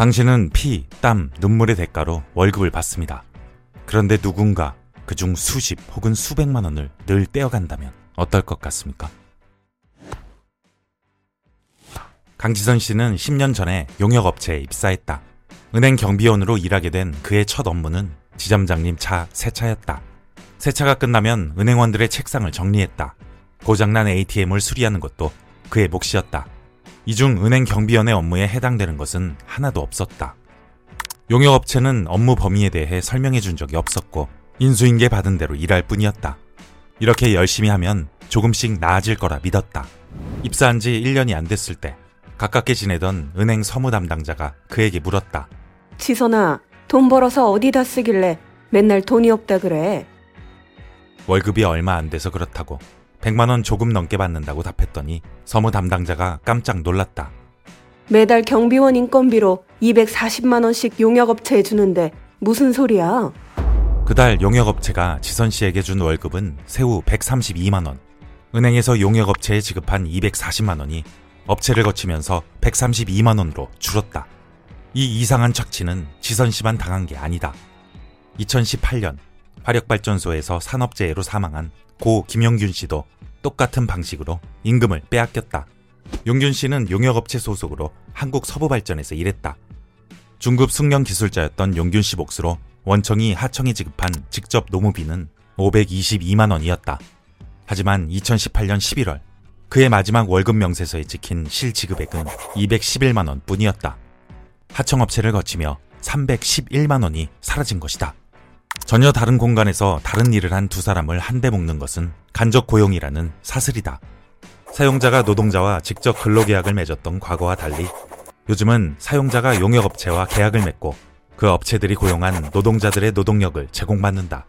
당신은 피, 땀, 눈물의 대가로 월급을 받습니다. 그런데 누군가 그중 수십 혹은 수백만 원을 늘 떼어간다면 어떨 것 같습니까? 강지선 씨는 10년 전에 용역업체에 입사했다. 은행 경비원으로 일하게 된 그의 첫 업무는 지점장님 차 세차였다. 세차가 끝나면 은행원들의 책상을 정리했다. 고장난 ATM을 수리하는 것도 그의 몫이었다. 이 중 은행 경비원의 업무에 해당되는 것은 하나도 없었다. 용역업체는 업무 범위에 대해 설명해 준 적이 없었고 인수인계 받은 대로 일할 뿐이었다. 이렇게 열심히 하면 조금씩 나아질 거라 믿었다. 입사한 지 1년이 안 됐을 때 가깝게 지내던 은행 서무 담당자가 그에게 물었다. 지선아, 돈 벌어서 어디다 쓰길래 맨날 돈이 없다 그래. 월급이 얼마 안 돼서 그렇다고 100만 원 조금 넘게 받는다고 답했더니 서무 담당자가 깜짝 놀랐다. 매달 경비원 인건비로 240만 원씩 용역업체에 주는데 무슨 소리야? 그달 용역업체가 지선 씨에게 준 월급은 세후 132만 원. 은행에서 용역업체에 지급한 240만 원이 업체를 거치면서 132만 원으로 줄었다. 이 이상한 착취는 지선 씨만 당한 게 아니다. 2018년 화력발전소에서 산업재해로 사망한 고 김영균 씨도 똑같은 방식으로 임금을 빼앗겼다. 용균 씨는 용역업체 소속으로 한국 서부발전에서 일했다. 중급 숙련 기술자였던 용균 씨 몫으로 원청이 하청이 지급한 직접 노무비는 522만 원이었다. 하지만 2018년 11월 그의 마지막 월급 명세서에 찍힌 실지급액은 211만 원 뿐이었다. 하청업체를 거치며 311만 원이 사라진 것이다. 전혀 다른 공간에서 다른 일을 한 두 사람을 한데 묶는 것은 간접 고용이라는 사슬이다. 사용자가 노동자와 직접 근로계약을 맺었던 과거와 달리 요즘은 사용자가 용역업체와 계약을 맺고 그 업체들이 고용한 노동자들의 노동력을 제공받는다.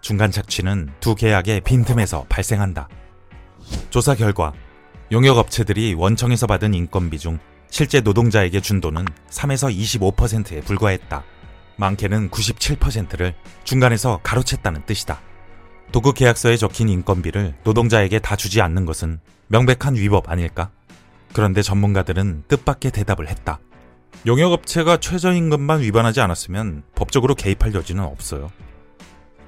중간 착취는 두 계약의 빈틈에서 발생한다. 조사 결과 용역업체들이 원청에서 받은 인건비 중 실제 노동자에게 준 돈은 3에서 25%에 불과했다. 많게는 97%를 중간에서 가로챘다는 뜻이다. 도급 계약서에 적힌 인건비를 노동자에게 다 주지 않는 것은 명백한 위법 아닐까? 그런데 전문가들은 뜻밖의 대답을 했다. 용역업체가 최저임금만 위반하지 않았으면 법적으로 개입할 여지는 없어요.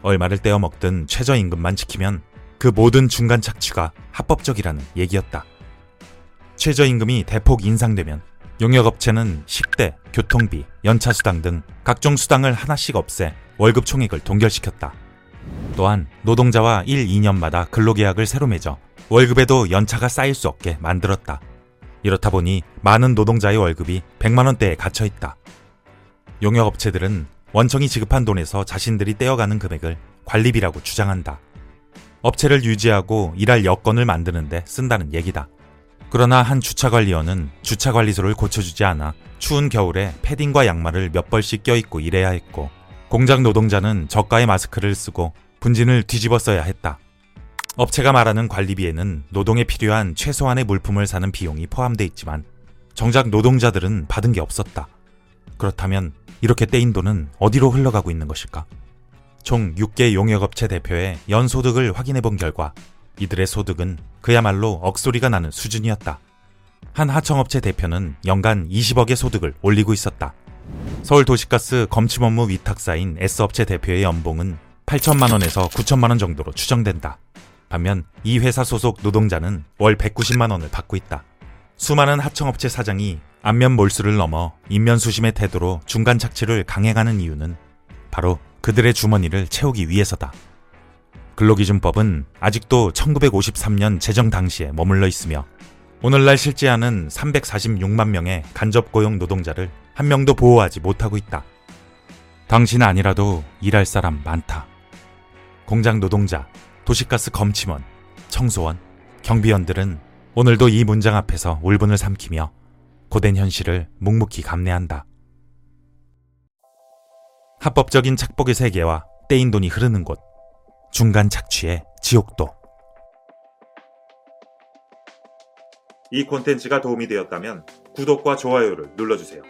얼마를 떼어먹든 최저임금만 지키면 그 모든 중간 착취가 합법적이라는 얘기였다. 최저임금이 대폭 인상되면 용역업체는 식대, 교통비, 연차수당 등 각종 수당을 하나씩 없애 월급 총액을 동결시켰다. 또한 노동자와 1, 2년마다 근로계약을 새로 맺어 월급에도 연차가 쌓일 수 없게 만들었다. 이렇다 보니 많은 노동자의 월급이 100만원대에 갇혀 있다. 용역업체들은 원청이 지급한 돈에서 자신들이 떼어가는 금액을 관리비라고 주장한다. 업체를 유지하고 일할 여건을 만드는데 쓴다는 얘기다. 그러나 한 주차관리원은 주차관리소를 고쳐주지 않아 추운 겨울에 패딩과 양말을 몇 벌씩 껴입고 일해야 했고 공장 노동자는 저가의 마스크를 쓰고 분진을 뒤집어 써야 했다. 업체가 말하는 관리비에는 노동에 필요한 최소한의 물품을 사는 비용이 포함돼 있지만 정작 노동자들은 받은 게 없었다. 그렇다면 이렇게 떼인 돈은 어디로 흘러가고 있는 것일까? 총 6개 용역업체 대표의 연소득을 확인해 본 결과 이들의 소득은 그야말로 억소리가 나는 수준이었다. 한 하청업체 대표는 연간 20억의 소득을 올리고 있었다. 서울 도시가스 검침 업무 위탁사인 S업체 대표의 연봉은 8천만 원에서 9천만 원 정도로 추정된다. 반면 이 회사 소속 노동자는 월 190만 원을 받고 있다. 수많은 하청업체 사장이 안면 몰수를 넘어 인면 수심의 태도로 중간 착취를 강행하는 이유는 바로 그들의 주머니를 채우기 위해서다. 근로기준법은 아직도 1953년 제정 당시에 머물러 있으며 오늘날 실제하는 346만 명의 간접고용 노동자를 한 명도 보호하지 못하고 있다. 당신 아니라도 일할 사람 많다. 공장 노동자, 도시가스 검침원, 청소원, 경비원들은 오늘도 이 문장 앞에서 울분을 삼키며 고된 현실을 묵묵히 감내한다. 합법적인 착복의 세계와 떼인 돈이 흐르는 곳, 중간 착취의 지옥도. 이 콘텐츠가 도움이 되었다면 구독과 좋아요를 눌러주세요.